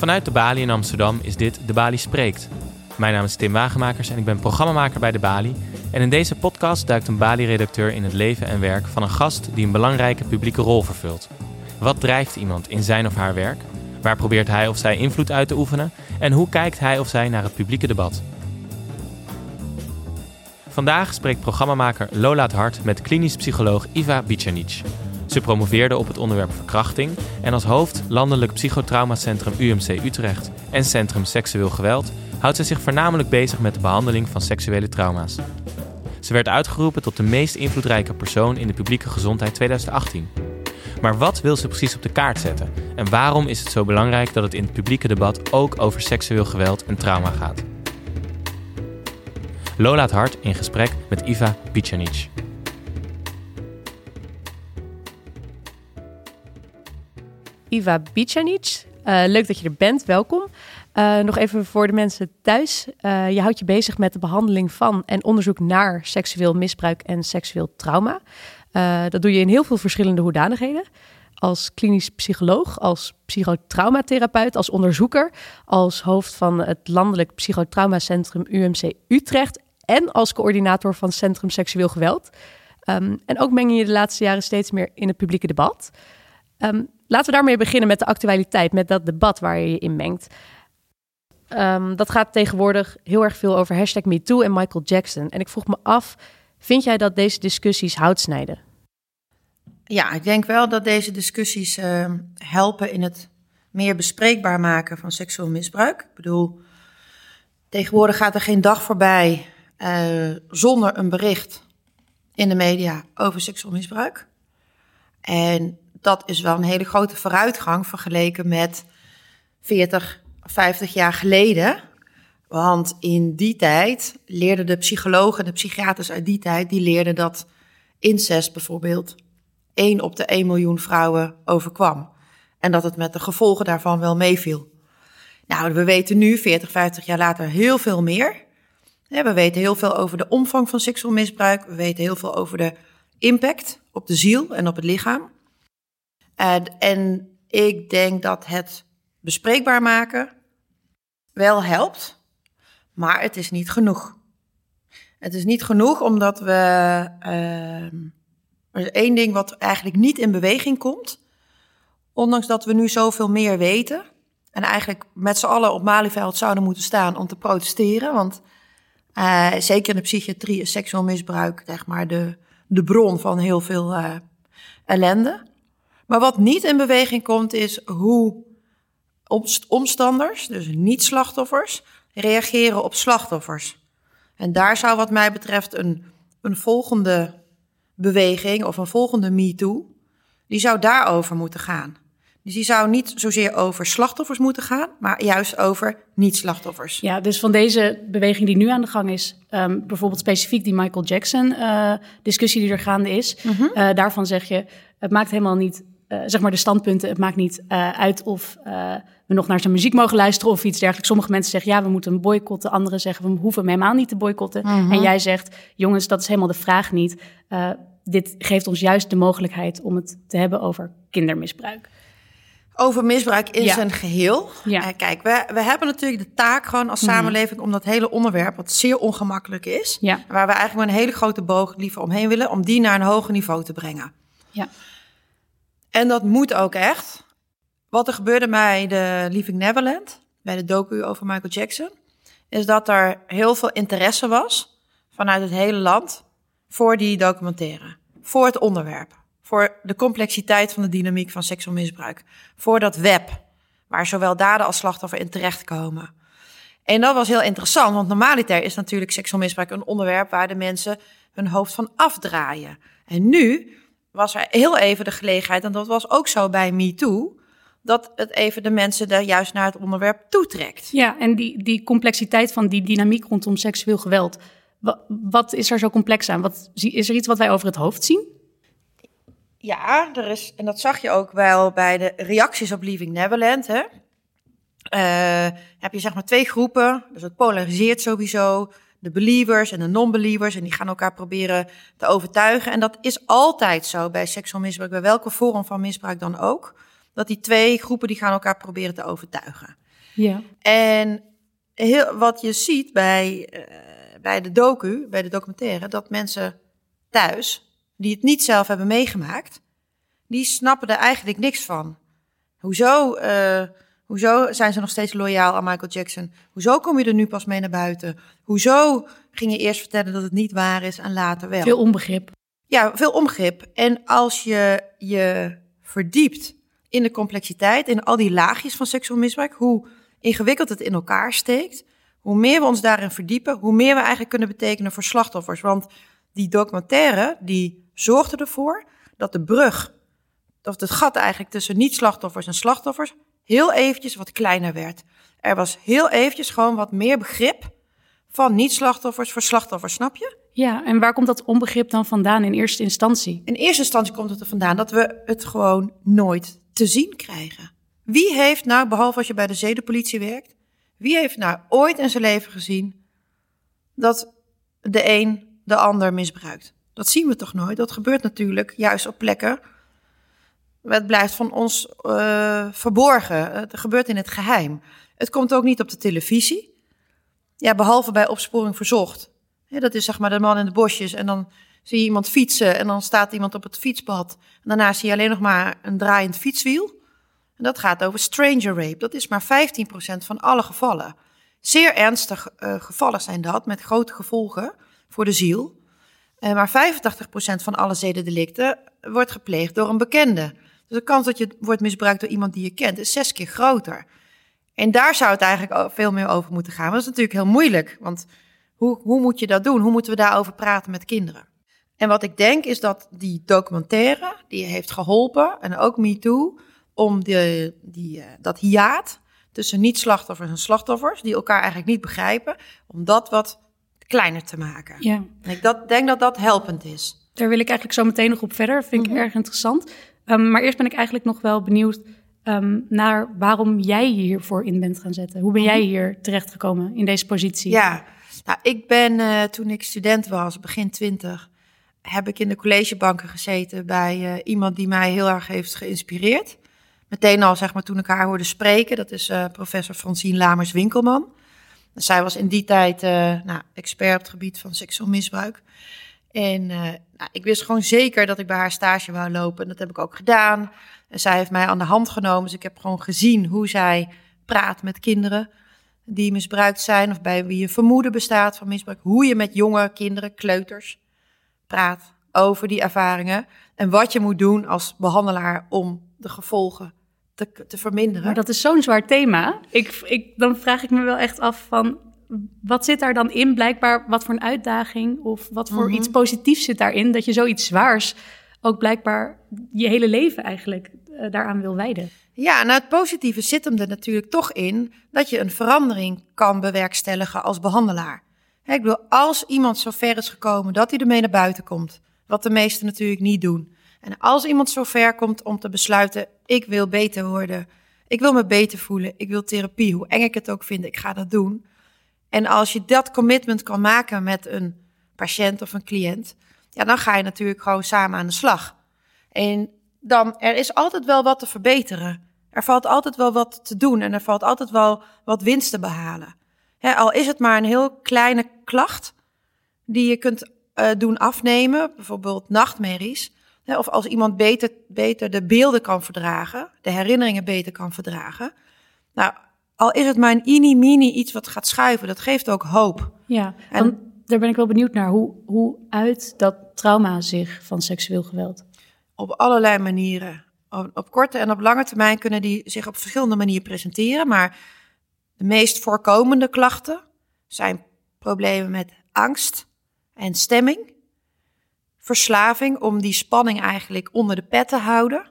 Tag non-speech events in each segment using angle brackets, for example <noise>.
Vanuit de Bali in Amsterdam is dit De Bali Spreekt. Mijn naam is Tim Wagemakers en ik ben programmamaker bij De Bali. En in deze podcast duikt een Bali-redacteur in het leven en werk van een gast die een belangrijke publieke rol vervult. Wat drijft iemand in zijn of haar werk? Waar probeert hij of zij invloed uit te oefenen? En hoe kijkt hij of zij naar het publieke debat? Vandaag spreekt programmamaker Lola het Hart met klinisch psycholoog Iva Bicanic. Ze promoveerde op het onderwerp verkrachting en als hoofd Landelijk Psychotraumacentrum UMC Utrecht en Centrum Seksueel Geweld houdt zij zich voornamelijk bezig met de behandeling van seksuele trauma's. Ze werd uitgeroepen tot de meest invloedrijke persoon in de publieke gezondheid 2018. Maar wat wil ze precies op de kaart zetten? En waarom is het zo belangrijk dat het in het publieke debat ook over seksueel geweld en trauma gaat? Lola het Hart in gesprek met Iva Bicanic. Iva Bicanic, uh, leuk dat je er bent, welkom. Uh, nog even voor de mensen thuis. Uh, je houdt je bezig met de behandeling van en onderzoek naar seksueel misbruik en seksueel trauma. dat doe je in heel veel verschillende hoedanigheden. Als klinisch psycholoog, als psychotraumatherapeut, als onderzoeker, als hoofd van het Landelijk Psychotraumacentrum UMC Utrecht en als coördinator van Centrum Seksueel Geweld. Um, en ook meng je de laatste jaren steeds meer in het publieke debat. Um, laten we daarmee beginnen met de actualiteit, met dat debat waar je je in mengt. Um, dat gaat tegenwoordig heel erg veel over hashtag MeToo en Michael Jackson. En ik vroeg me af, vind jij dat deze discussies hout snijden? Ja, ik denk wel dat deze discussies uh, helpen in het meer bespreekbaar maken van seksueel misbruik. Ik bedoel, tegenwoordig gaat er geen dag voorbij uh, zonder een bericht in de media over seksueel misbruik. En dat is wel een hele grote vooruitgang vergeleken met 40, 50 jaar geleden. Want in die tijd leerden de psychologen, de psychiaters uit die tijd, die leerden dat incest bijvoorbeeld 1 op de 1 miljoen vrouwen overkwam. En dat het met de gevolgen daarvan wel meeviel. Nou, we weten nu, 40, 50 jaar later, heel veel meer. We weten heel veel over de omvang van seksueel misbruik. We weten heel veel over de impact op de ziel en op het lichaam. En, en ik denk dat het bespreekbaar maken wel helpt, maar het is niet genoeg. Het is niet genoeg omdat we. Uh, er is één ding wat eigenlijk niet in beweging komt. Ondanks dat we nu zoveel meer weten. En eigenlijk met z'n allen op Malieveld zouden moeten staan om te protesteren. Want uh, zeker in de psychiatrie is seksueel misbruik zeg maar, de, de bron van heel veel uh, ellende. Maar wat niet in beweging komt, is hoe omstanders, dus niet-slachtoffers, reageren op slachtoffers. En daar zou, wat mij betreft, een, een volgende beweging of een volgende MeToo, die zou daarover moeten gaan. Dus die zou niet zozeer over slachtoffers moeten gaan, maar juist over niet-slachtoffers. Ja, dus van deze beweging die nu aan de gang is, um, bijvoorbeeld specifiek die Michael Jackson-discussie uh, die er gaande is, mm -hmm. uh, daarvan zeg je, het maakt helemaal niet uh, zeg maar de standpunten. Het maakt niet uh, uit of uh, we nog naar zijn muziek mogen luisteren of iets dergelijks. Sommige mensen zeggen ja, we moeten hem boycotten. Anderen zeggen we hoeven hem helemaal niet te boycotten. -hmm. En jij zegt, jongens, dat is helemaal de vraag niet. dit geeft ons juist de mogelijkheid om het te hebben over kindermisbruik. Over misbruik in ja. zijn geheel. Ja. kijk, we, we hebben natuurlijk de taak gewoon als samenleving mm -hmm. om dat hele onderwerp, wat zeer ongemakkelijk is, ja. waar we eigenlijk een hele grote boog liever omheen willen, om die naar een hoger niveau te brengen. Ja. En dat moet ook echt. Wat er gebeurde bij de Leaving Neverland, bij de docu over Michael Jackson, is dat er heel veel interesse was vanuit het hele land voor die documentaire. Voor het onderwerp. Voor de complexiteit van de dynamiek van seksueel misbruik. Voor dat web, waar zowel dader als slachtoffer in terechtkomen. En dat was heel interessant, want normaliter is natuurlijk seksueel misbruik een onderwerp waar de mensen hun hoofd van afdraaien. En nu was er heel even de gelegenheid, en dat was ook zo bij MeToo, dat het even de mensen daar juist naar het onderwerp toetrekt. Ja, en die, die complexiteit van die dynamiek rondom seksueel geweld, wat, wat is er zo complex aan? Wat, is er iets wat wij over het hoofd zien? Ja, er is, en dat zag je ook wel bij de reacties op Leaving Neverland. Hè? Uh, heb je zeg maar twee groepen, dus het polariseert sowieso de believers en de non-believers. En die gaan elkaar proberen te overtuigen. En dat is altijd zo bij seksueel misbruik, bij welke vorm van misbruik dan ook. Dat die twee groepen die gaan elkaar proberen te overtuigen. Ja. En heel, wat je ziet bij, uh, bij de docu, bij de documentaire, dat mensen thuis, die het niet zelf hebben meegemaakt, die snappen er eigenlijk niks van. Hoezo, uh, hoezo zijn ze nog steeds loyaal aan Michael Jackson? Hoezo kom je er nu pas mee naar buiten? Hoezo ging je eerst vertellen dat het niet waar is en later wel? Veel onbegrip. Ja, veel onbegrip. En als je je verdiept in de complexiteit, in al die laagjes van seksueel misbruik, hoe ingewikkeld het in elkaar steekt, hoe meer we ons daarin verdiepen, hoe meer we eigenlijk kunnen betekenen voor slachtoffers. Want die documentaire, die zorgde ervoor dat de brug, of het gat eigenlijk tussen niet-slachtoffers en slachtoffers, heel eventjes wat kleiner werd. Er was heel eventjes gewoon wat meer begrip van niet-slachtoffers voor slachtoffers, snap je? Ja, en waar komt dat onbegrip dan vandaan in eerste instantie? In eerste instantie komt het er vandaan dat we het gewoon nooit te zien krijgen. Wie heeft nou, behalve als je bij de zedenpolitie werkt, wie heeft nou ooit in zijn leven gezien dat de een de ander misbruikt? Dat zien we toch nooit? Dat gebeurt natuurlijk juist op plekken. Het blijft van ons uh, verborgen. Het gebeurt in het geheim. Het komt ook niet op de televisie. Ja, behalve bij opsporing verzocht. Dat is zeg maar de man in de bosjes en dan zie je iemand fietsen en dan staat iemand op het fietspad. En daarna zie je alleen nog maar een draaiend fietswiel. En dat gaat over stranger rape. Dat is maar 15% van alle gevallen. Zeer ernstige uh, gevallen zijn dat, met grote gevolgen voor de ziel. Uh, maar 85% van alle zedendelicten wordt gepleegd door een bekende. Dus de kans dat je wordt misbruikt door iemand die je kent is zes keer groter. En daar zou het eigenlijk veel meer over moeten gaan. Maar dat is natuurlijk heel moeilijk, want hoe, hoe moet je dat doen? Hoe moeten we daarover praten met kinderen? En wat ik denk is dat die documentaire, die heeft geholpen, en ook MeToo, om de, die, uh, dat hiaat tussen niet-slachtoffers en slachtoffers, die elkaar eigenlijk niet begrijpen, om dat wat kleiner te maken. Ja. En ik dat, denk dat dat helpend is. Daar wil ik eigenlijk zo meteen nog op verder. Vind ik mm -hmm. erg interessant. Um, maar eerst ben ik eigenlijk nog wel benieuwd um, naar waarom jij hiervoor in bent gaan zetten. Hoe ben jij hier terechtgekomen in deze positie? Ja, nou, ik ben uh, toen ik student was, begin twintig, heb ik in de collegebanken gezeten bij uh, iemand die mij heel erg heeft geïnspireerd. Meteen al, zeg maar, toen ik haar hoorde spreken, dat is uh, professor Francine Lamers-Winkelman. Zij was in die tijd nou, expert op het gebied van seksueel misbruik. En nou, ik wist gewoon zeker dat ik bij haar stage wou lopen. En dat heb ik ook gedaan. En zij heeft mij aan de hand genomen. Dus ik heb gewoon gezien hoe zij praat met kinderen die misbruikt zijn. Of bij wie een vermoeden bestaat van misbruik. Hoe je met jonge kinderen, kleuters, praat over die ervaringen. En wat je moet doen als behandelaar om de gevolgen te, te verminderen. Maar dat is zo'n zwaar thema. Ik, ik, dan vraag ik me wel echt af van... Wat zit daar dan in blijkbaar? Wat voor een uitdaging of wat voor mm -hmm. iets positiefs zit daarin... dat je zoiets zwaars ook blijkbaar je hele leven eigenlijk uh, daaraan wil wijden. Ja, nou het positieve zit hem er natuurlijk toch in dat je een verandering kan bewerkstelligen als behandelaar. He, ik bedoel, als iemand zo ver is gekomen dat hij ermee naar buiten komt, wat de meesten natuurlijk niet doen. En als iemand zo ver komt om te besluiten, ik wil beter worden, ik wil me beter voelen, ik wil therapie, hoe eng ik het ook vind, ik ga dat doen. En als je dat commitment kan maken met een patiënt of een cliënt, ja, dan ga je natuurlijk gewoon samen aan de slag. En dan, er is altijd wel wat te verbeteren. Er valt altijd wel wat te doen en er valt altijd wel wat winst te behalen. Al is het maar een heel kleine klacht die je kunt uh, doen afnemen, bijvoorbeeld nachtmerries. Of als iemand beter, beter de beelden kan verdragen, de herinneringen beter kan verdragen. Nou, al is het maar een mini-mini iets wat gaat schuiven, dat geeft ook hoop. Ja, en, want daar ben ik wel benieuwd naar. Hoe, hoe uit dat trauma zich van seksueel geweld? Op allerlei manieren. Op, op, korte en op lange termijn kunnen die zich op verschillende manieren presenteren. Maar de meest voorkomende klachten zijn problemen met angst en stemming. Verslaving om die spanning eigenlijk onder de pet te houden.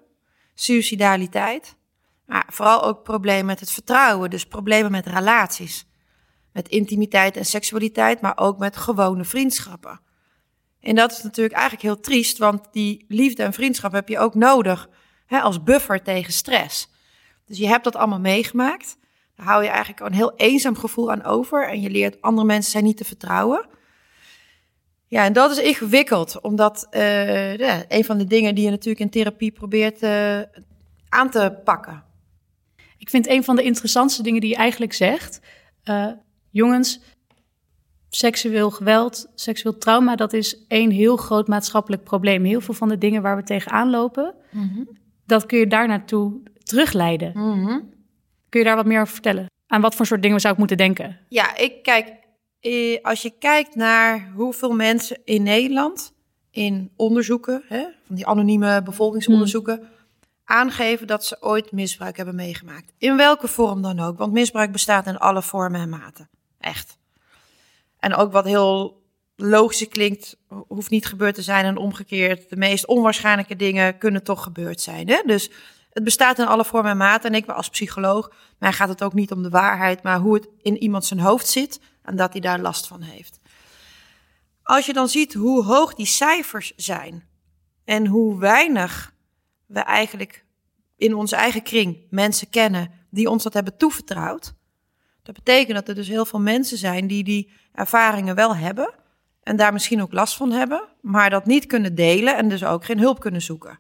Suicidaliteit. Maar vooral ook problemen met het vertrouwen. Dus problemen met relaties met intimiteit en seksualiteit, maar ook met gewone vriendschappen. En dat is natuurlijk eigenlijk heel triest, want die liefde en vriendschap heb je ook nodig hè, als buffer tegen stress. Dus je hebt dat allemaal meegemaakt. Daar hou je eigenlijk een heel eenzaam gevoel aan over en je leert andere mensen zijn niet te vertrouwen. Ja, en dat is ingewikkeld, omdat uh, ja, een van de dingen die je natuurlijk in therapie probeert uh, aan te pakken. Ik vind een van de interessantste dingen die je eigenlijk zegt, uh, jongens, seksueel geweld, seksueel trauma, dat is één heel groot maatschappelijk probleem. Heel veel van de dingen waar we tegenaan lopen, Mhm. dat kun je daar naartoe terugleiden. Mhm. Kun je daar wat meer over vertellen? Aan wat voor soort dingen zou ik moeten denken? Ja, ik kijk, eh, als je kijkt naar hoeveel mensen in Nederland in onderzoeken, hè, van die anonieme bevolkingsonderzoeken, aangeven dat ze ooit misbruik hebben meegemaakt. In welke vorm dan ook, want misbruik bestaat in alle vormen en maten. Echt. En ook wat heel logisch klinkt, ho- hoeft niet gebeurd te zijn en omgekeerd. De meest onwaarschijnlijke dingen kunnen toch gebeurd zijn. Hè? Dus het bestaat in alle vormen en maten. En ik ben als psycholoog, mij gaat het ook niet om de waarheid, maar hoe het in iemand zijn hoofd zit en dat hij daar last van heeft. Als je dan ziet hoe hoog die cijfers zijn en hoe weinig we eigenlijk in onze eigen kring mensen kennen die ons dat hebben toevertrouwd. Dat betekent dat er dus heel veel mensen zijn die die ervaringen wel hebben en daar misschien ook last van hebben, maar dat niet kunnen delen en dus ook geen hulp kunnen zoeken.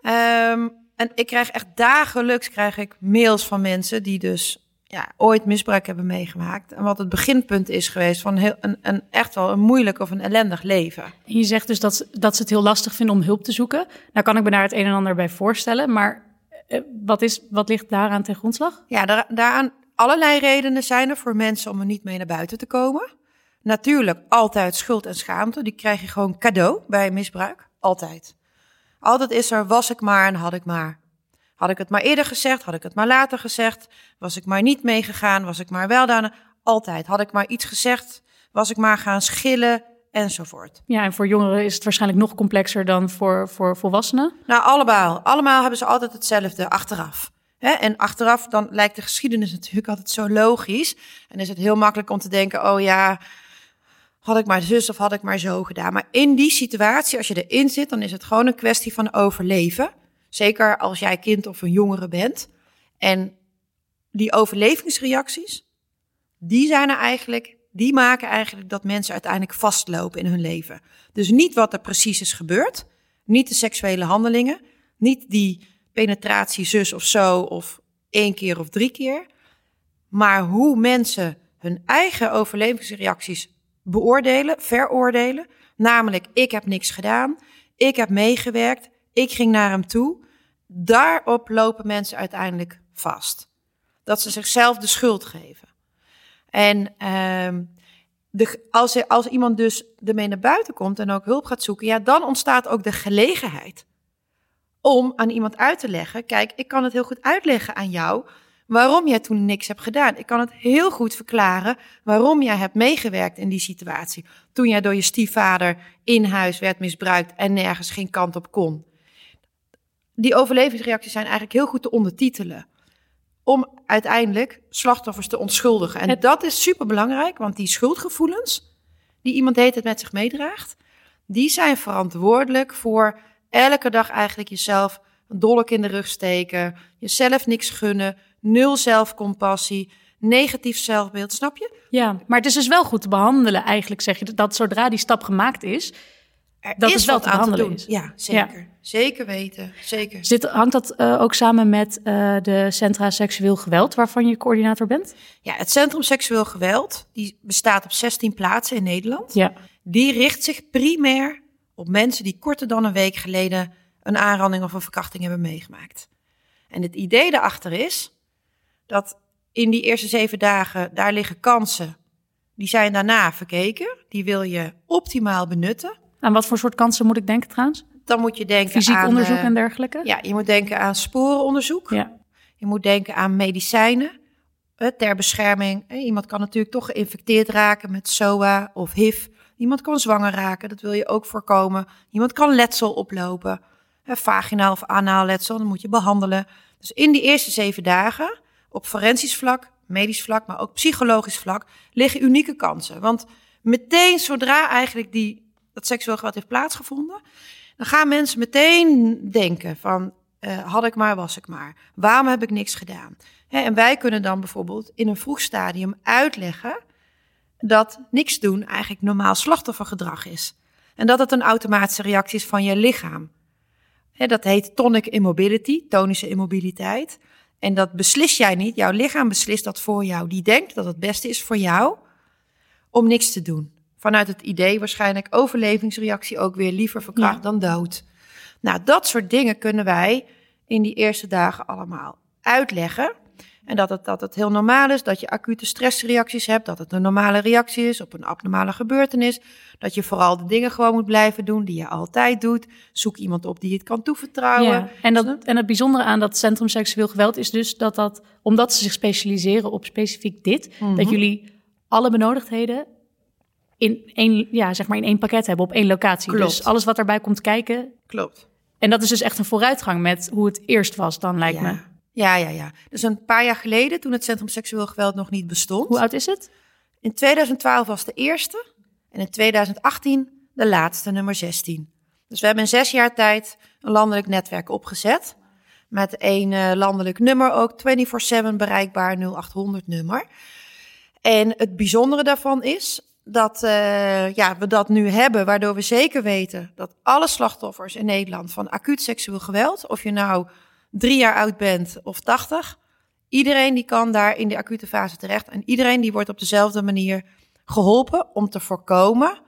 Ehm, en ik krijg echt dagelijks krijg ik mails van mensen die dus ja, ooit misbruik hebben meegemaakt. En wat het beginpunt is geweest van heel, een, een, echt wel een moeilijk of een ellendig leven. En je zegt dus dat, ze- dat ze het heel lastig vinden om hulp te zoeken. Nou kan ik me daar het een en ander bij voorstellen, maar eh, wat, is, wat ligt daaraan ten grondslag? Ja, daar, daaraan allerlei redenen zijn er voor mensen om er niet mee naar buiten te komen. Natuurlijk altijd schuld en schaamte. Die krijg je gewoon cadeau bij misbruik. Altijd. Altijd is er, was ik maar en had ik maar. Had ik het maar eerder gezegd, had ik het maar later gezegd. Was ik maar niet meegegaan, was ik maar wel daar. Altijd. Had ik maar iets gezegd, was ik maar gaan schillen enzovoort. Ja, en voor jongeren is het waarschijnlijk nog complexer dan voor, voor volwassenen. Nou, allemaal. Allemaal hebben ze altijd hetzelfde achteraf. En achteraf dan lijkt de geschiedenis natuurlijk altijd zo logisch. En is het heel makkelijk om te denken, oh ja, had ik maar zus of had ik maar zo gedaan. Maar in die situatie, als je erin zit, dan is het gewoon een kwestie van overleven. Zeker als jij kind of een jongere bent. En die overlevingsreacties, die zijn er eigenlijk, die maken eigenlijk dat mensen uiteindelijk vastlopen in hun leven. Dus niet wat er precies is gebeurd, niet de seksuele handelingen, niet die penetratie zus of zo of één keer of drie keer, maar hoe mensen hun eigen overlevingsreacties beoordelen, veroordelen. Namelijk, ik heb niks gedaan, ik heb meegewerkt, ik ging naar hem toe. Daarop lopen mensen uiteindelijk vast. Dat ze zichzelf de schuld geven. En ehm, de, als, als iemand dus ermee naar buiten komt en ook hulp gaat zoeken, ja, dan ontstaat ook de gelegenheid om aan iemand uit te leggen: kijk, ik kan het heel goed uitleggen aan jou waarom jij toen niks hebt gedaan. Ik kan het heel goed verklaren waarom jij hebt meegewerkt in die situatie. Toen jij door je stiefvader in huis werd misbruikt en nergens geen kant op kon. Die overlevingsreacties zijn eigenlijk heel goed te ondertitelen. Om uiteindelijk slachtoffers te onschuldigen. En Het- dat is super belangrijk, want die schuldgevoelens die iemand heet het met zich meedraagt, die zijn verantwoordelijk voor elke dag eigenlijk jezelf een dolk in de rug steken, jezelf niks gunnen, nul zelfcompassie, negatief zelfbeeld, snap je? Ja, maar het is dus wel goed te behandelen eigenlijk, zeg je, dat zodra die stap gemaakt is, Er Dat is is wel wat aan te doen. is. Ja, zeker. Zeker weten, zeker. zit, hangt dat eh, ook samen met eh, de Centra Seksueel Geweld, waarvan je coördinator bent? Ja, het Centrum Seksueel Geweld, die bestaat op 16 plaatsen in Nederland. Ja. Die richt zich primair op mensen die korter dan een week geleden een aanranding of een verkrachting hebben meegemaakt. En het idee daarachter is dat in die eerste zeven dagen, daar liggen kansen. Die zijn daarna verkeken. Die wil je optimaal benutten. Aan wat voor soort kansen moet ik denken trouwens? Dan moet je denken Fysiek aan... onderzoek eh, en dergelijke? Ja, je moet denken aan sporenonderzoek. Ja. Je moet denken aan medicijnen eh, ter bescherming. Eh, Iemand kan natuurlijk toch geïnfecteerd raken met SOA of HIV. Iemand kan zwanger raken, dat wil je ook voorkomen. Iemand kan letsel oplopen, vaginaal of anaal letsel, dat moet je behandelen. Dus in die eerste zeven dagen, op forensisch vlak, medisch vlak, maar ook psychologisch vlak, liggen unieke kansen. Want meteen zodra eigenlijk die, dat seksueel geweld heeft plaatsgevonden, dan gaan mensen meteen denken van, eh, had ik maar, was ik maar. Waarom heb ik niks gedaan? Hè, en wij kunnen dan bijvoorbeeld in een vroeg stadium uitleggen dat niks doen eigenlijk normaal slachtoffergedrag is. En dat het een automatische reactie is van je lichaam. Hè, dat heet tonic immobility, tonische immobiliteit. En dat beslis jij niet. Jouw lichaam beslist dat voor jou. Die denkt dat het beste is voor jou om niks te doen. Vanuit het idee waarschijnlijk overlevingsreactie ook weer liever verkracht Ja. dan dood. Nou, dat soort dingen kunnen wij in die eerste dagen allemaal uitleggen. En dat het, dat het heel normaal is dat je acute stressreacties hebt, dat het een normale reactie is op een abnormale gebeurtenis. Dat je vooral de dingen gewoon moet blijven doen die je altijd doet. Zoek iemand op die je het kan toevertrouwen. Ja, en, dat, en het bijzondere aan dat Centrum Seksueel Geweld is dus dat dat, omdat ze zich specialiseren op specifiek dit, Mhm. dat jullie alle benodigdheden in één, ja, zeg maar in één pakket hebben op één locatie. Klopt. Dus alles wat daarbij komt kijken. Klopt. En dat is dus echt een vooruitgang met hoe het eerst was, dan lijkt me. Ja. ja, ja. Dus een paar jaar geleden, toen het Centrum Seksueel Geweld nog niet bestond. Hoe oud is het? In 2012 was de eerste en in 2018 de laatste, nummer 16. Dus we hebben in zes jaar tijd een landelijk netwerk opgezet. Met een eh, landelijk nummer ook, 24-7 bereikbaar 0800 nummer. En het bijzondere daarvan is dat eh, ja, we dat nu hebben, waardoor we zeker weten dat alle slachtoffers in Nederland van acuut seksueel geweld, of je nou drie jaar oud bent of 80, iedereen die kan daar in de acute fase terecht. En iedereen die wordt op dezelfde manier geholpen om te voorkomen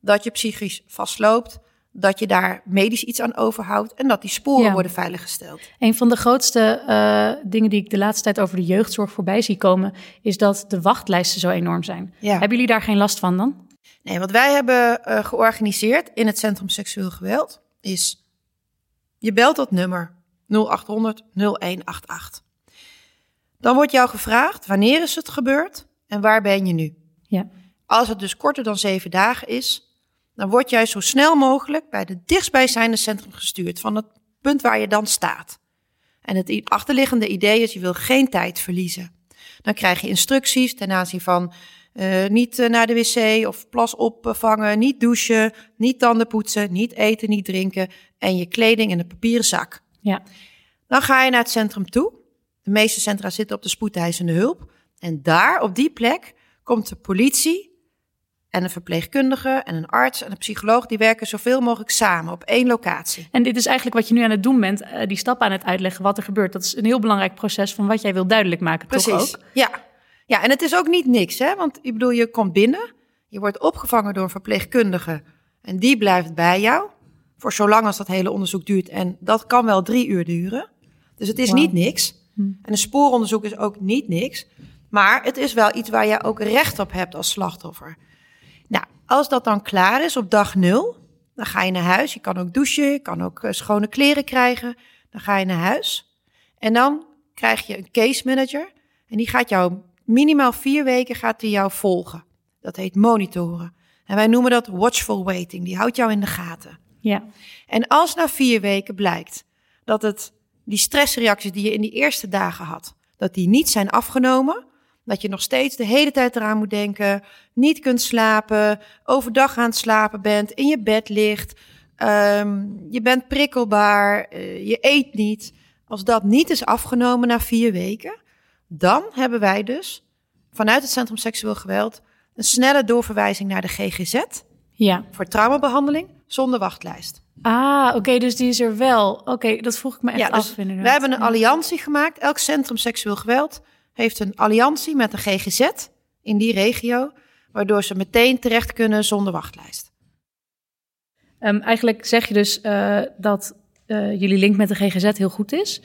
dat je psychisch vastloopt, dat je daar medisch iets aan overhoudt en dat die sporen Ja. worden veiliggesteld. Een van de grootste eh, dingen die ik de laatste tijd over de jeugdzorg voorbij zie komen, is dat de wachtlijsten zo enorm zijn. Ja. Hebben jullie daar geen last van dan? Nee, wat wij hebben eh, georganiseerd in het Centrum Seksueel Geweld is... je belt dat nummer 0800 0188. Dan wordt jou gevraagd wanneer is het gebeurd en waar ben je nu. Ja. Als het dus korter dan zeven dagen is, dan word jij zo snel mogelijk bij de dichtstbijzijnde centrum gestuurd van het punt waar je dan staat. En het achterliggende idee is, je wil geen tijd verliezen. Dan krijg je instructies ten aanzien van eh, niet eh, naar de wc of plas opvangen, niet douchen, niet tanden poetsen, niet eten, niet drinken en je kleding in een papieren zak. Ja. Dan ga je naar het centrum toe. De meeste centra zitten op de spoedeisende hulp. En daar, op die plek, komt de politie en een verpleegkundige en een arts en een psycholoog. Die werken zoveel mogelijk samen op één locatie. En dit is eigenlijk wat je nu aan het doen bent, eh, die stap aan het uitleggen wat er gebeurt. Dat is een heel belangrijk proces van wat jij wil duidelijk maken, toch Precies. ook? Ja. ja, en het is ook niet niks, hè? Want ik bedoel, je komt binnen, je wordt opgevangen door een verpleegkundige en die blijft bij jou voor zolang als dat hele onderzoek duurt. En dat kan wel drie uur duren. Dus het is niet niks. En een spooronderzoek is ook niet niks. Maar het is wel iets waar je ook recht op hebt als slachtoffer. Als dat dan klaar is op dag nul, dan ga je naar huis. Je kan ook douchen, je kan ook eh, schone kleren krijgen. Dan ga je naar huis. En dan krijg je een case manager. En die gaat jou minimaal vier weken gaat die jou volgen. Dat heet monitoren. En wij noemen dat watchful waiting. Die houdt jou in de gaten. Ja. En als na vier weken blijkt dat het, die stressreacties die je in die eerste dagen had, dat die niet zijn afgenomen, dat je nog steeds de hele tijd eraan moet denken, niet kunt slapen, overdag aan het slapen bent, in je bed ligt, ehm, je bent prikkelbaar, eh, je eet niet. Als dat niet is afgenomen na vier weken, dan hebben wij dus vanuit het Centrum Seksueel Geweld een snelle doorverwijzing naar de GGZ Ja. voor traumabehandeling zonder wachtlijst. Ah, oké, dus die is er wel. Oké, dat vroeg ik me echt Ja, af. dus inderdaad. we hebben een alliantie gemaakt. Elk centrum seksueel geweld heeft een alliantie met een GGZ in die regio, waardoor ze meteen terecht kunnen zonder wachtlijst. Ehm, eigenlijk zeg je dus eh, dat eh, jullie link met de GGZ heel goed is.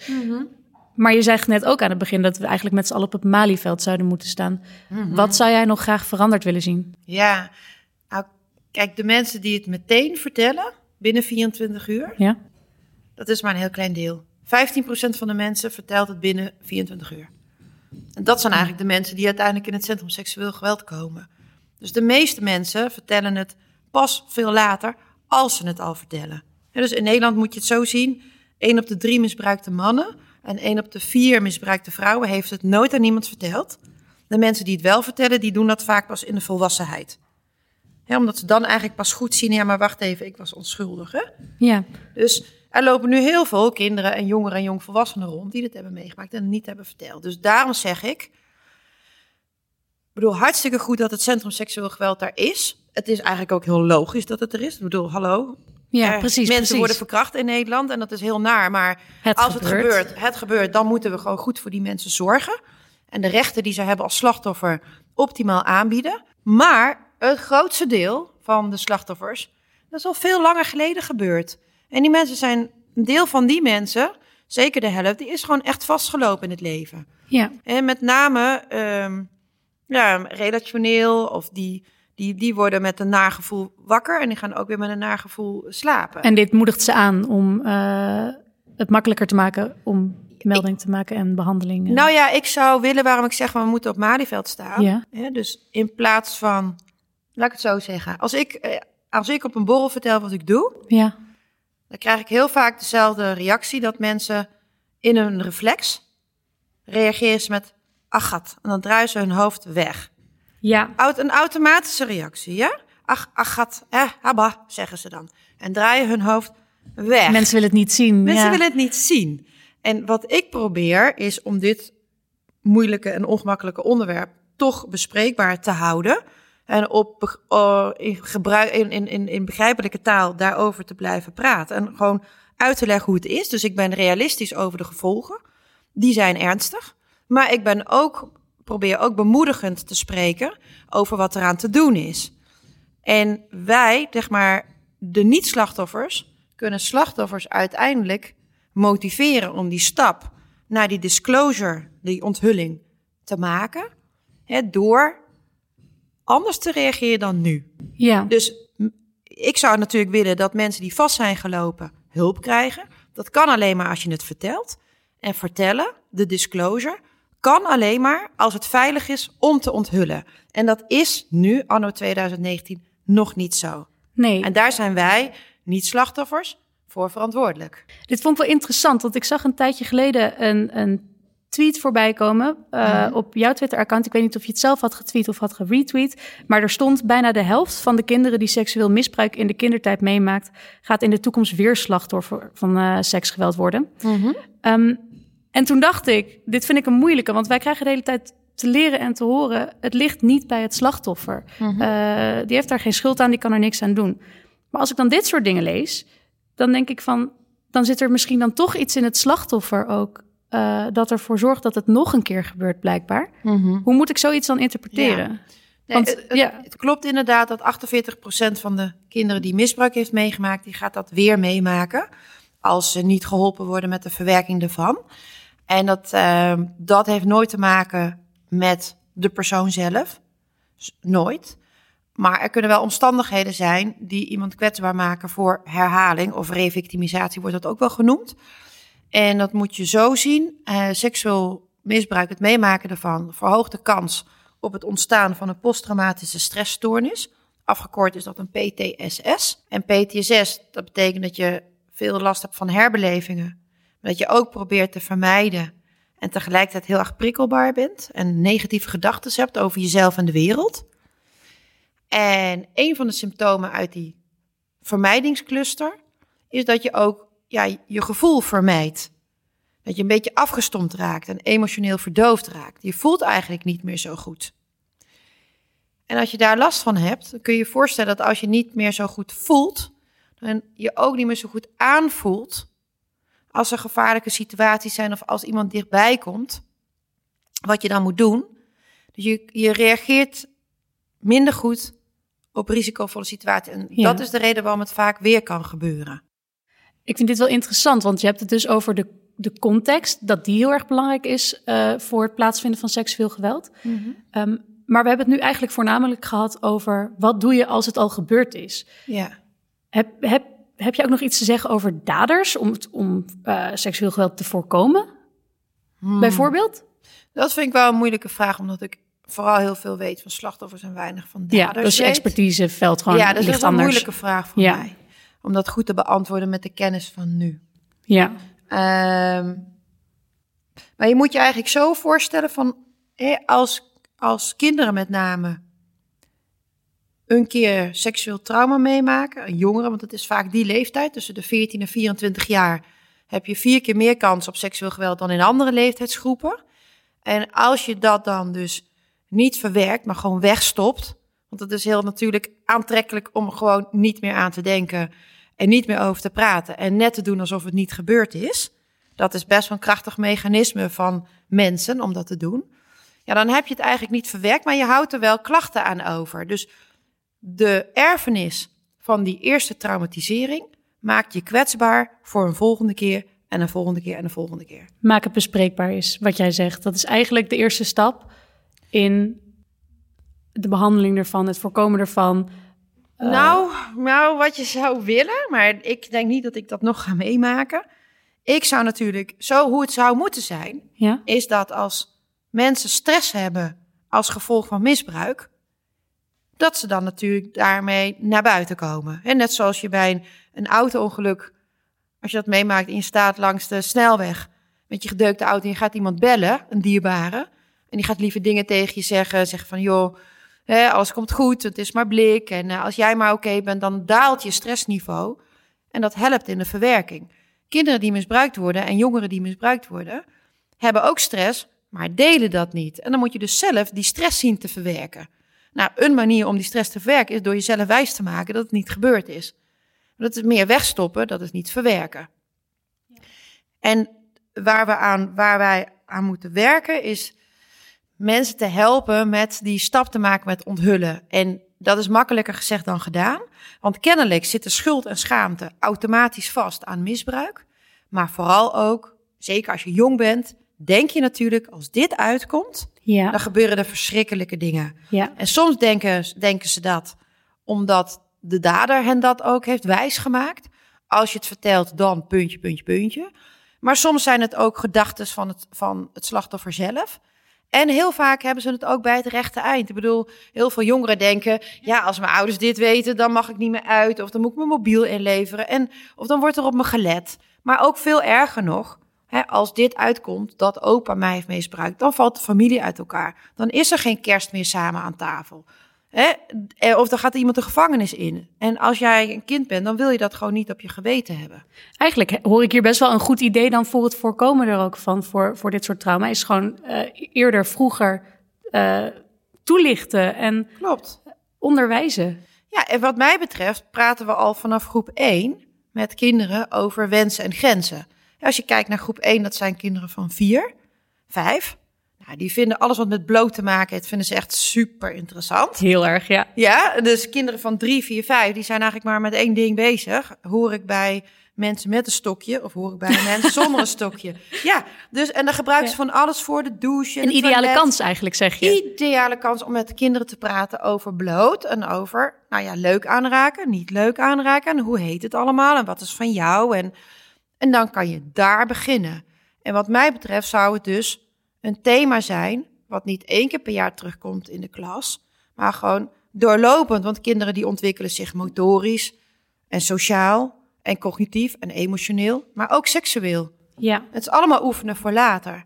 Maar je zegt net ook aan het begin dat we eigenlijk met z'n allen op het Malieveld zouden moeten staan. Wat zou jij nog graag veranderd willen zien? Ja, nou, kijk, de mensen die het meteen vertellen, binnen 24 uur, Ja? dat is maar een heel klein deel. 15% van de mensen vertelt het binnen 24 uur. En dat zijn eigenlijk de mensen die uiteindelijk in het centrum seksueel geweld komen. Dus de meeste mensen vertellen het pas veel later, als ze het al vertellen. Dus in Nederland moet je het zo zien: 1 op de 3 misbruikte mannen en 1 op de 4 misbruikte vrouwen heeft het nooit aan iemand verteld. De mensen die het wel vertellen, die doen dat vaak pas in de volwassenheid. Omdat ze dan eigenlijk pas goed zien, ja, maar wacht even, ik was onschuldig. Hè? Ja. Dus er lopen nu heel veel kinderen en jongeren en jongvolwassenen rond die dit hebben meegemaakt en niet hebben verteld. Dus daarom zeg ik, ik bedoel, hartstikke goed dat het Centrum Seksueel Geweld daar is. Het is eigenlijk ook heel logisch dat het er is. Ik bedoel, hallo, Ja, er- precies, Mensen precies. worden verkracht in Nederland en dat is heel naar. Maar Het als gebeurt. het gebeurt, het gebeurt, dan moeten we gewoon goed voor die mensen zorgen. En de rechten die ze hebben als slachtoffer optimaal aanbieden. Maar het grootste deel van de slachtoffers, dat is al veel langer geleden gebeurd. En die mensen zijn, een deel van die mensen, zeker de helft, die is gewoon echt vastgelopen in het leven. Ja, En met name ehm, ja, relationeel of die, die, die worden met een nagevoel wakker en die gaan ook weer met een nagevoel slapen. en dit moedigt ze aan om eh, het makkelijker te maken om melding te maken en behandeling. eh, Nou ja, ik zou willen waarom ik zeg, we moeten op Malieveld staan. Ja. Dus in plaats van, laat ik het zo zeggen, als ik, eh, als ik op een borrel vertel wat ik doe, ja, dan krijg ik heel vaak dezelfde reactie dat mensen in een reflex reageren ze met achat en dan draaien ze hun hoofd weg. ja, een automatische reactie, ja? Ach, achat, eh, habba, zeggen ze dan. En draaien hun hoofd weg. mensen willen het niet zien. Mensen ja. willen het niet zien. En wat ik probeer is om dit moeilijke en ongemakkelijke onderwerp toch bespreekbaar te houden. En op, eh, in, gebruik, in, in, in begrijpelijke taal daarover te blijven praten. En gewoon uit te leggen hoe het is. Dus ik ben realistisch over de gevolgen. Die zijn ernstig. Maar ik ben ook, probeer ook bemoedigend te spreken over wat eraan te doen is. En wij, zeg maar, de niet-slachtoffers, kunnen slachtoffers uiteindelijk motiveren om die stap naar die disclosure, die onthulling, te maken. Hè, door anders te reageren dan nu. ja. Dus ik zou natuurlijk willen dat mensen die vast zijn gelopen hulp krijgen. Dat kan alleen maar als je het vertelt. En vertellen, de disclosure, kan alleen maar als het veilig is om te onthullen. En dat is nu, anno 2019, nog niet zo. nee. En daar zijn wij, niet slachtoffers, voor verantwoordelijk. Dit vond ik wel interessant, want ik zag een tijdje geleden een, een tweet voorbij komen eh, op jouw Twitter-account. Ik weet niet of je het zelf had getweet of had geretweet, maar er stond bijna de helft van de kinderen die seksueel misbruik in de kindertijd meemaakt, gaat in de toekomst weer slachtoffer van eh, seksgeweld worden. Ehm, en toen dacht ik, dit vind ik een moeilijke, want wij krijgen de hele tijd te leren en te horen, het ligt niet bij het slachtoffer. Eh, die heeft daar geen schuld aan, die kan er niks aan doen. Maar als ik dan dit soort dingen lees, dan denk ik van, dan zit er misschien dan toch iets in het slachtoffer ook. Eh, dat ervoor zorgt dat het nog een keer gebeurt, blijkbaar. Hoe moet ik zoiets dan interpreteren? Nee, Want, het, het- ja. het klopt inderdaad dat 48% van de kinderen die misbruik heeft meegemaakt, die gaat dat weer meemaken. Als ze niet geholpen worden met de verwerking ervan. En dat, ehm, dat heeft nooit te maken met de persoon zelf. Nooit. Maar er kunnen wel omstandigheden zijn die iemand kwetsbaar maken voor herhaling of revictimisatie, wordt dat ook wel genoemd. En dat moet je zo zien. eh, seksueel misbruik, het meemaken ervan, verhoogt de kans op het ontstaan van een posttraumatische stressstoornis. Afgekort is dat een PTSS. En PTSS, dat betekent dat je veel last hebt van herbelevingen. Dat je ook probeert te vermijden en tegelijkertijd heel erg prikkelbaar bent. En negatieve gedachten hebt over jezelf en de wereld. En een van de symptomen uit die vermijdingscluster is dat je ook ja, je gevoel vermijdt. Dat je een beetje afgestompt raakt en emotioneel verdoofd raakt. Je voelt eigenlijk niet meer zo goed. En als je daar last van hebt, dan kun je je voorstellen dat als je niet meer zo goed voelt, dan je ook niet meer zo goed aanvoelt als er gevaarlijke situaties zijn of als iemand dichtbij komt, wat je dan moet doen. Dus je, je reageert minder goed op risicovolle situaties. En Ja. dat is de reden waarom het vaak weer kan gebeuren. Ik vind dit wel interessant, want je hebt het dus over de, de context, dat die heel erg belangrijk is eh, voor het plaatsvinden van seksueel geweld. Ehm, maar we hebben het nu eigenlijk voornamelijk gehad over wat doe je als het al gebeurd is. Ja. Heb, heb, heb je ook nog iets te zeggen over daders om, het- om eh, seksueel geweld te voorkomen? Bijvoorbeeld? Dat vind ik wel een moeilijke vraag, omdat ik vooral heel veel weet van slachtoffers en weinig van Ja, daders dus je expertiseveld gewoon Ja, dat ligt is een anders. moeilijke vraag voor Ja. mij. Om dat goed te beantwoorden met de kennis van nu. Ja, Ehm, maar je moet je eigenlijk zo voorstellen van... Als, als kinderen met name een keer seksueel trauma meemaken... een jongere, want het is vaak die leeftijd... tussen de 14 en 24 jaar... heb je vier keer meer kans op seksueel geweld... dan in andere leeftijdsgroepen. En als je dat dan dus niet verwerkt, maar gewoon wegstopt... want het is heel natuurlijk aantrekkelijk om er gewoon niet meer aan te denken... en niet meer over te praten en net te doen alsof het niet gebeurd is, dat is best wel een krachtig mechanisme van mensen om dat te doen. Ja, dan heb je het eigenlijk niet verwerkt, maar je houdt er wel klachten aan over. Dus de erfenis van die eerste traumatisering maakt je kwetsbaar voor een volgende keer en een volgende keer en een volgende keer. Maak het bespreekbaar is, wat jij zegt. Dat is eigenlijk de eerste stap in de behandeling ervan, het voorkomen ervan. Uh... Nou, nou, wat je zou willen, maar ik denk niet dat ik dat nog ga meemaken. Ik zou natuurlijk, zo hoe het zou moeten zijn, ja? is dat als mensen stress hebben als gevolg van misbruik, dat ze dan natuurlijk daarmee naar buiten komen. En net zoals je bij een, een auto-ongeluk, als je dat meemaakt en je staat langs de snelweg met je gedeukte auto en je gaat iemand bellen, een dierbare, en die gaat lieve dingen tegen je zeggen, zeggen van joh, hè, alles komt goed, het is maar blik en uh, als jij maar oké bent, dan daalt je stressniveau en dat helpt in de verwerking. Kinderen die misbruikt worden en jongeren die misbruikt worden, hebben ook stress, maar delen dat niet. En dan moet je dus zelf die stress zien te verwerken. Nou, een manier om die stress te verwerken is door jezelf wijs te maken dat het niet gebeurd is. Dat is meer wegstoppen, dat is niet verwerken. En waar, we aan, waar wij aan moeten werken is mensen te helpen met die stap te maken met onthullen. En dat is makkelijker gezegd dan gedaan. Want kennelijk zitten schuld en schaamte automatisch vast aan misbruik. Maar vooral ook, zeker als je jong bent, denk je natuurlijk, als dit uitkomt, ja. dan gebeuren er verschrikkelijke dingen. Ja. En soms denken, denken ze dat omdat de dader hen dat ook heeft wijsgemaakt. Als je het vertelt, dan puntje, puntje, puntje. Maar soms zijn het ook gedachten van het, van het slachtoffer zelf. En heel vaak hebben ze het ook bij het rechte eind. Ik bedoel, heel veel jongeren denken: ja, als mijn ouders dit weten, dan mag ik niet meer uit. Of dan moet ik mijn mobiel inleveren. En, of dan wordt er op me gelet. Maar ook veel erger nog, hè, als dit uitkomt dat opa mij heeft misbruikt, dan valt de familie uit elkaar. Dan is er geen kerst meer samen aan tafel. Hè? Of dan gaat iemand de gevangenis in. En als jij een kind bent, dan wil je dat gewoon niet op je geweten hebben. Eigenlijk hoor ik hier best wel een goed idee dan voor het voorkomen er ook van voor, voor dit soort trauma. Is gewoon uh, eerder vroeger uh, toelichten en Klopt. onderwijzen. Ja, en wat mij betreft praten we al vanaf groep 1 met kinderen over wensen en grenzen. Als je kijkt naar groep 1, dat zijn kinderen van 4, 5. Nou, die vinden alles wat met bloot te maken heeft, vinden ze echt super interessant. Heel erg, ja. Ja, dus kinderen van 3, 4, 5, die zijn eigenlijk maar met één ding bezig. Hoor ik bij mensen met een stokje of hoor ik bij mensen zonder een stokje. <laughs> Ja, dus en dan gebruiken ze van alles voor de douche. Een ideale toilet. kans eigenlijk, zeg je. Ideale kans om met kinderen te praten over bloot en over, nou ja, leuk aanraken, niet leuk aanraken. En hoe heet het allemaal en wat is van jou? En, en dan kan je daar beginnen. En wat mij betreft zou het dus een thema zijn, wat niet één keer per jaar terugkomt in de klas, maar gewoon doorlopend. Want kinderen die ontwikkelen zich motorisch en sociaal en cognitief en emotioneel, maar ook seksueel. Ja. Het is allemaal oefenen voor later.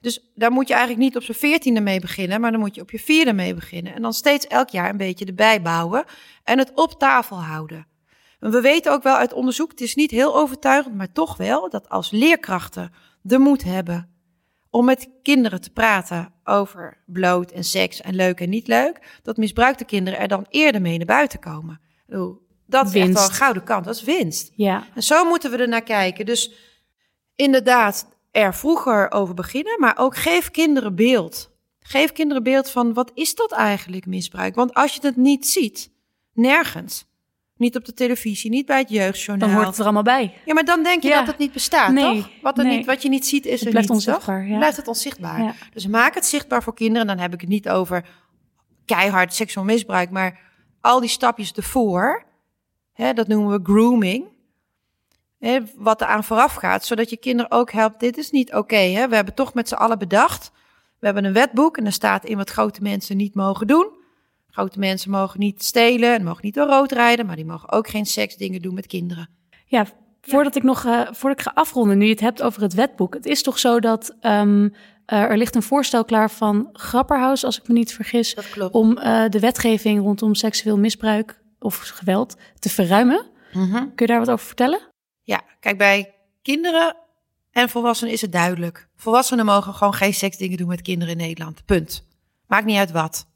Dus daar moet je eigenlijk niet op z'n veertiende mee beginnen, maar dan moet je op je vierde mee beginnen. En dan steeds elk jaar een beetje erbij bouwen en het op tafel houden. En we weten ook wel uit onderzoek, het is niet heel overtuigend, maar toch wel, dat als leerkrachten de moed hebben om met kinderen te praten over bloot en seks en leuk en niet leuk, dat misbruikte kinderen er dan eerder mee naar buiten komen. Dat is winst. echt wel een gouden kant, dat is winst. Ja. En zo moeten we er naar kijken. Dus inderdaad, er vroeger over beginnen, maar ook geef kinderen beeld. Geef kinderen beeld van wat is dat eigenlijk misbruik? Want als je het niet ziet, nergens, niet op de televisie, niet bij het jeugdjournaal. Dan hoort het er allemaal bij. Ja, maar dan denk je Ja. dat het niet bestaat, Nee, toch? Wat, er nee. niet, wat je niet ziet, is Het er blijft niet, onzichtbaar, ja. Blijft het onzichtbaar. Ja. Dus maak het zichtbaar voor kinderen. Dan heb ik het niet over keihard seksueel misbruik, maar al die stapjes ervoor, hè, dat noemen we grooming. Hè, wat er aan vooraf gaat, zodat je kinderen ook helpt. Dit is niet oké. hè? we hebben toch met z'n allen bedacht. We hebben een wetboek en daar staat in wat grote mensen niet mogen doen. Grote mensen mogen niet stelen en mogen niet door rood rijden, maar die mogen ook geen seksdingen doen met kinderen. Ja, voordat ik nog eh, voordat ik ga afronden, nu je het hebt over het wetboek. Het is toch zo dat ehm, eh, er ligt een voorstel klaar van Grapperhaus, als ik me niet vergis, om eh, de wetgeving rondom seksueel misbruik of geweld te verruimen. Kun je daar wat over vertellen? Ja, kijk, bij kinderen en volwassenen is het duidelijk. Volwassenen mogen gewoon geen seksdingen doen met kinderen in Nederland. Punt. Maakt niet uit wat.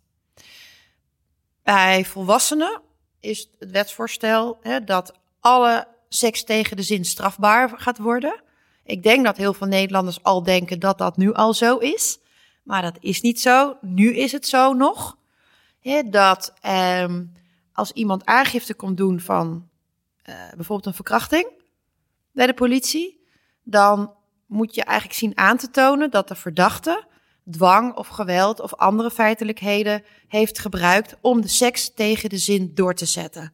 Bij volwassenen is het wetsvoorstel hè, dat alle seks tegen de zin strafbaar gaat worden. Ik denk dat heel veel Nederlanders al denken dat dat nu al zo is. Maar dat is niet zo. Nu is het zo nog. dat um, als iemand aangifte komt doen van uh, bijvoorbeeld een verkrachting bij de politie, dan moet je eigenlijk zien aan te tonen dat de verdachte dwang of geweld of andere feitelijkheden heeft gebruikt om de seks tegen de zin door te zetten.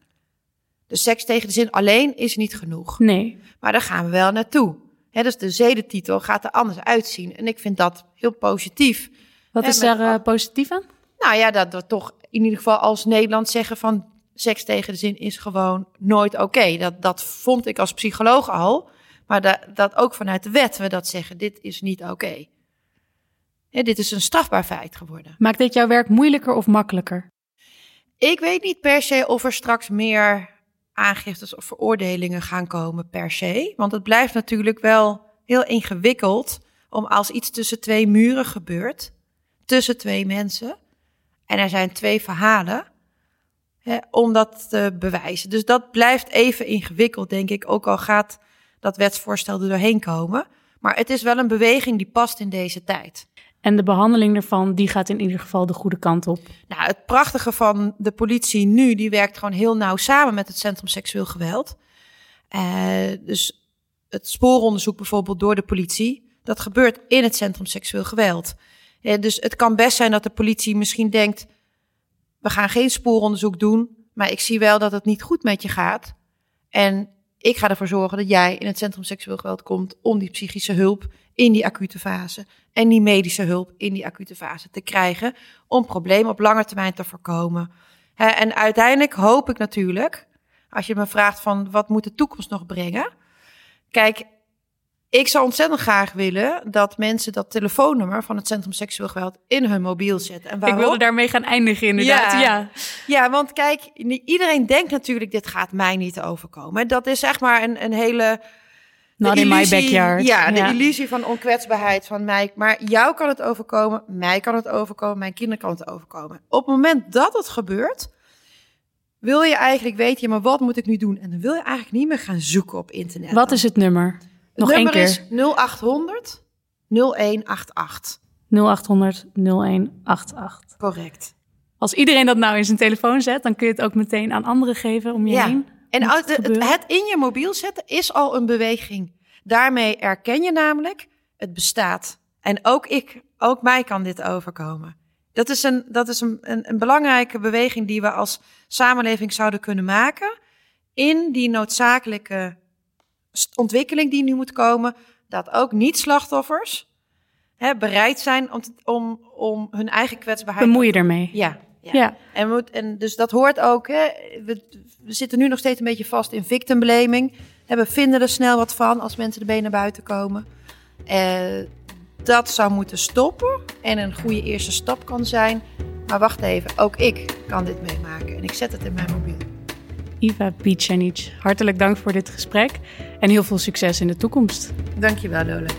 De seks tegen de zin alleen is niet genoeg. Nee. Maar daar gaan we wel naartoe. He, dus de zedentitel gaat er anders uitzien. En ik vind dat heel positief. Wat is daar uh, positief aan? Nou ja, dat we toch in ieder geval als Nederland zeggen van seks tegen de zin is gewoon nooit oké. Dat, dat vond ik als psycholoog al. Maar dat, dat ook vanuit de wet we dat zeggen, dit is niet oké. Dit is een strafbaar feit geworden. Maakt dit jouw werk moeilijker of makkelijker? Ik weet niet per se of er straks meer aangiftes of veroordelingen gaan komen per se. Want het blijft natuurlijk wel heel ingewikkeld om als iets tussen twee muren gebeurt, tussen twee mensen, en er zijn twee verhalen, hè, om dat te bewijzen. Dus dat blijft even ingewikkeld, denk ik, ook al gaat dat wetsvoorstel er doorheen komen. Maar het is wel een beweging die past in deze tijd. En de behandeling ervan, die gaat in ieder geval de goede kant op. Nou, het prachtige van de politie nu, die werkt gewoon heel nauw samen met het Centrum Seksueel Geweld. Uh, dus het spooronderzoek bijvoorbeeld door de politie, dat gebeurt in het Centrum Seksueel Geweld. Uh, dus het kan best zijn dat de politie misschien denkt, we gaan geen spooronderzoek doen, maar ik zie wel dat het niet goed met je gaat. En ik ga ervoor zorgen dat jij in het Centrum Seksueel Geweld komt om die psychische hulp in die acute fase en die medische hulp in die acute fase te krijgen om problemen op lange termijn te voorkomen. en uiteindelijk hoop ik natuurlijk, als je me vraagt van wat moet de toekomst nog brengen? Kijk, ik zou ontzettend graag willen dat mensen dat telefoonnummer van het Centrum Seksueel Geweld in hun mobiel zetten. En Ik wilde daarmee gaan eindigen, inderdaad. Ja, ja. ja want kijk, iedereen denkt natuurlijk, dit gaat mij niet overkomen. Dat is zeg maar een, een hele Not in my backyard. Ja, de illusie van onkwetsbaarheid van mij. Maar jou kan het overkomen, mij kan het overkomen, mijn kinderen kan het overkomen. Op het moment dat het gebeurt, wil je eigenlijk weten, ja, maar wat moet ik nu doen? En dan wil je eigenlijk niet meer gaan zoeken op internet. Wat is het nummer? Nog één keer. is 0800 0188. 0800 0188. Correct. Als iedereen dat nou in zijn telefoon zet, dan kun je het ook meteen aan anderen geven om je ja. heen. En het, het, in je mobiel zetten is al een beweging. Daarmee erken je namelijk, het bestaat. En ook ik, ook mij kan dit overkomen. Dat is, een, dat is een, een, een belangrijke beweging die we als samenleving zouden kunnen maken. In die noodzakelijke ontwikkeling die nu moet komen. Dat ook niet-slachtoffers hè, bereid zijn om, om, om hun eigen kwetsbaarheid... Bemoei je ermee. Ja, ja. En, moet, en dus dat hoort ook. Hè, we, we, zitten nu nog steeds een beetje vast in victimblaming. We vinden er snel wat van als mensen de benen buiten komen. Uh, dat zou moeten stoppen. En een goede eerste stap kan zijn. Maar wacht even, ook ik kan dit meemaken. En ik zet het in mijn mobiel. Iva Bicanic, hartelijk dank voor dit gesprek. En heel veel succes in de toekomst. Dankjewel, Lola.